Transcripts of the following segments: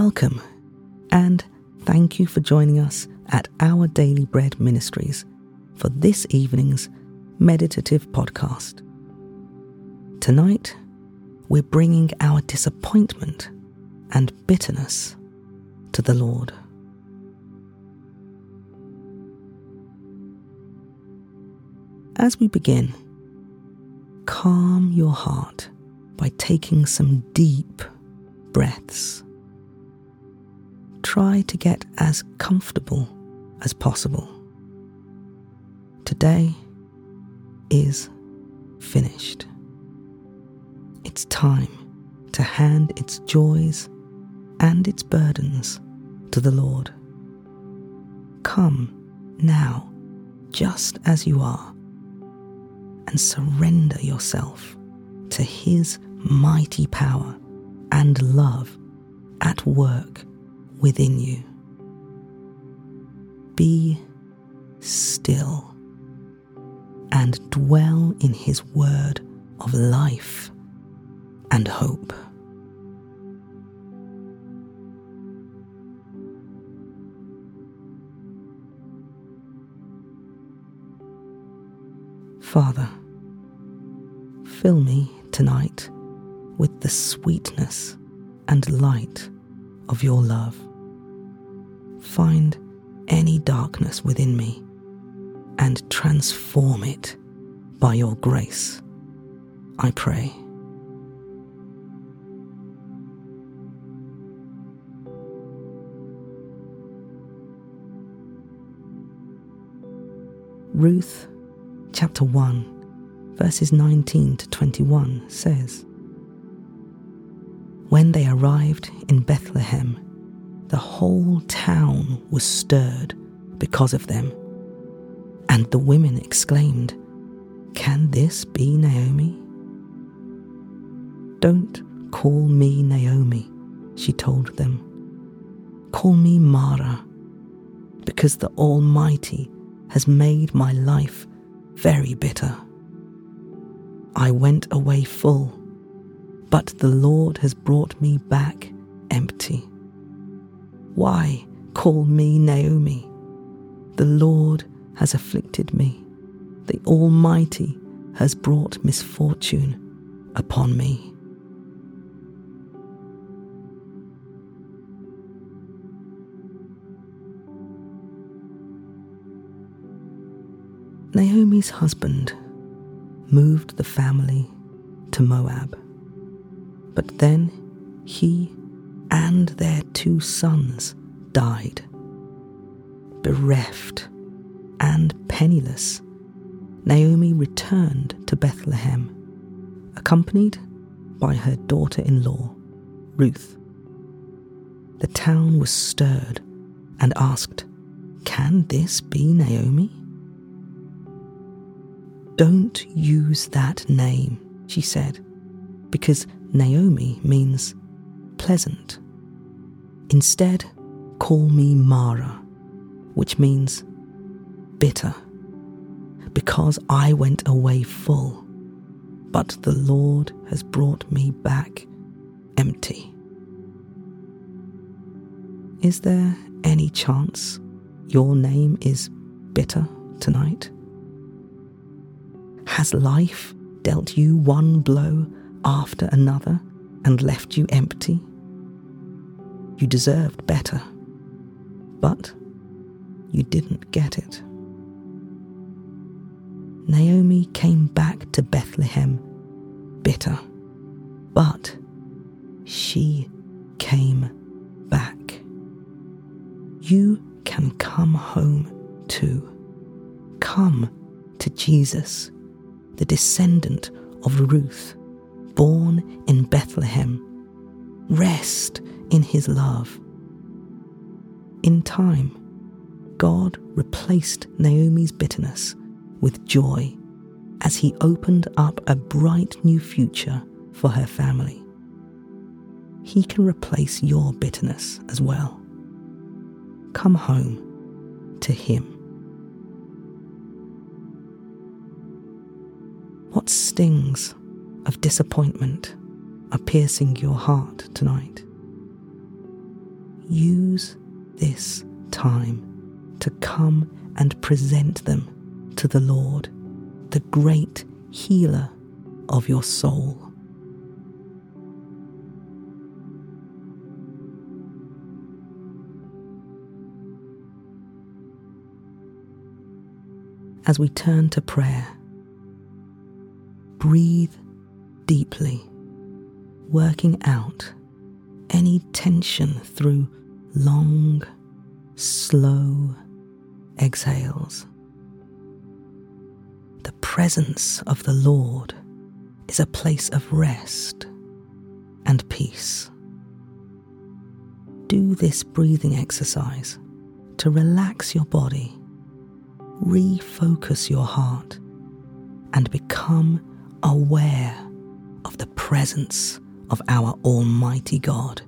Welcome, and thank you for joining us at Our Daily Bread Ministries for this evening's meditative podcast. Tonight, we're bringing our disappointment and bitterness to the Lord. As we begin, calm your heart by taking some deep breaths. Try to get as comfortable as possible. Today is finished. It's time to hand its joys and its burdens to the Lord. Come now, just as you are, and surrender yourself to His mighty power and love at work within you. Be still and dwell in His word of life and hope. Father, fill me tonight with the sweetness and light of your love. Find any darkness within me and transform it by your grace, I pray. Ruth chapter 1, verses 19 to 21 says When they arrived in Bethlehem, the whole town was stirred because of them, and the women exclaimed, Can this be Naomi? Don't call me Naomi, she told them. Call me Mara, because the Almighty has made my life very bitter. I went away full, but the Lord has brought me back empty. Why call me Naomi? The Lord has afflicted me. The Almighty has brought misfortune upon me. Naomi's husband moved the family to Moab, but then he and their two sons died. Bereft and penniless, Naomi returned to Bethlehem, accompanied by her daughter in law, Ruth. The town was stirred and asked, Can this be Naomi? Don't use that name, she said, because Naomi means pleasant. Instead, call me Mara, which means bitter, because I went away full, but the Lord has brought me back empty. Is there any chance your name is bitter tonight? Has life dealt you one blow after another and left you empty? You deserved better, but you didn't get it. Naomi came back to Bethlehem bitter, but she came back. You can come home too. Come to Jesus the descendant of Ruth, born in Bethlehem. Rest in his love. In time, God replaced Naomi's bitterness with joy as he opened up a bright new future for her family. He can replace your bitterness as well. Come home to him. What stings of disappointment are piercing your heart tonight? use this time to come and present them to the Lord, the great healer of your soul. As we turn to prayer, breathe deeply, working out any tension through long, slow exhales. The presence of the Lord is a place of rest and peace. Do this breathing exercise to relax your body, refocus your heart, and become aware presence of our Almighty God,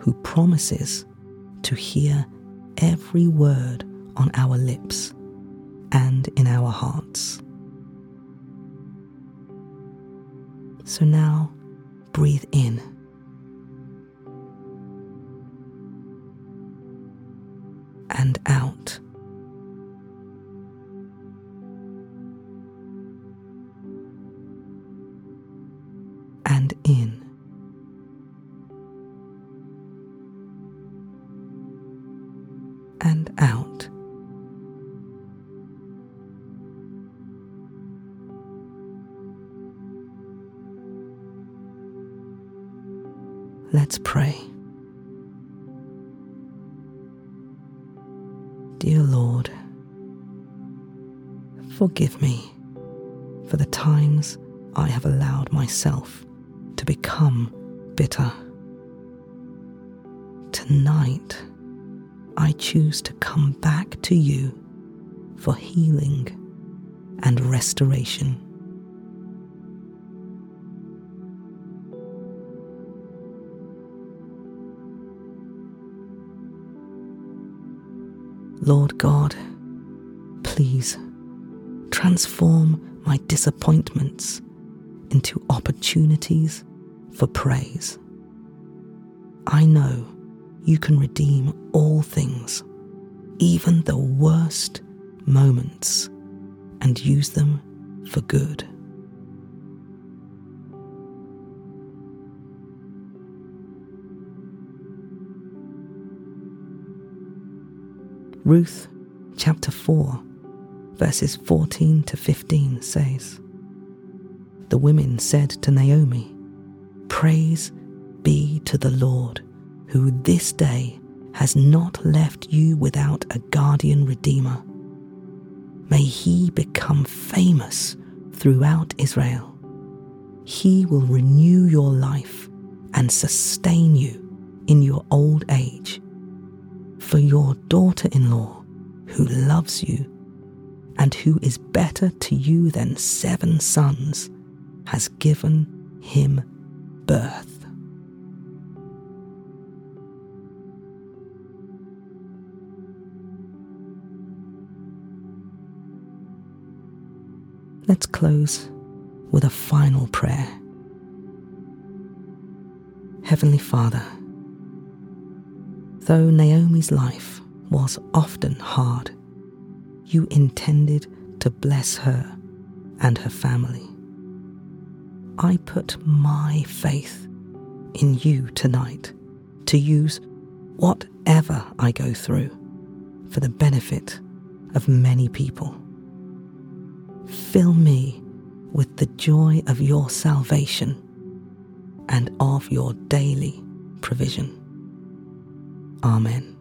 who promises to hear every word on our lips and in our hearts. So now breathe in. And out. Let's pray. Dear Lord, forgive me for the times I have allowed myself to become bitter. Tonight, I choose to come back to you for healing and restoration. Lord God, please transform my disappointments into opportunities for praise. I know you can redeem all things, even the worst moments, and use them for good. Ruth chapter 4, verses 14 to 15 says, The women said to Naomi, Praise be to the Lord, who this day has not left you without a guardian redeemer. May he become famous throughout Israel. He will renew your life and sustain you in your old age for your daughter in law, who loves you and who is better to you than seven sons, has given him birth. Let's close with a final prayer. Heavenly Father, Though Naomi's life was often hard, you intended to bless her and her family. I put my faith in you tonight to use whatever I go through for the benefit of many people. Fill me with the joy of your salvation and of your daily provision. Amen.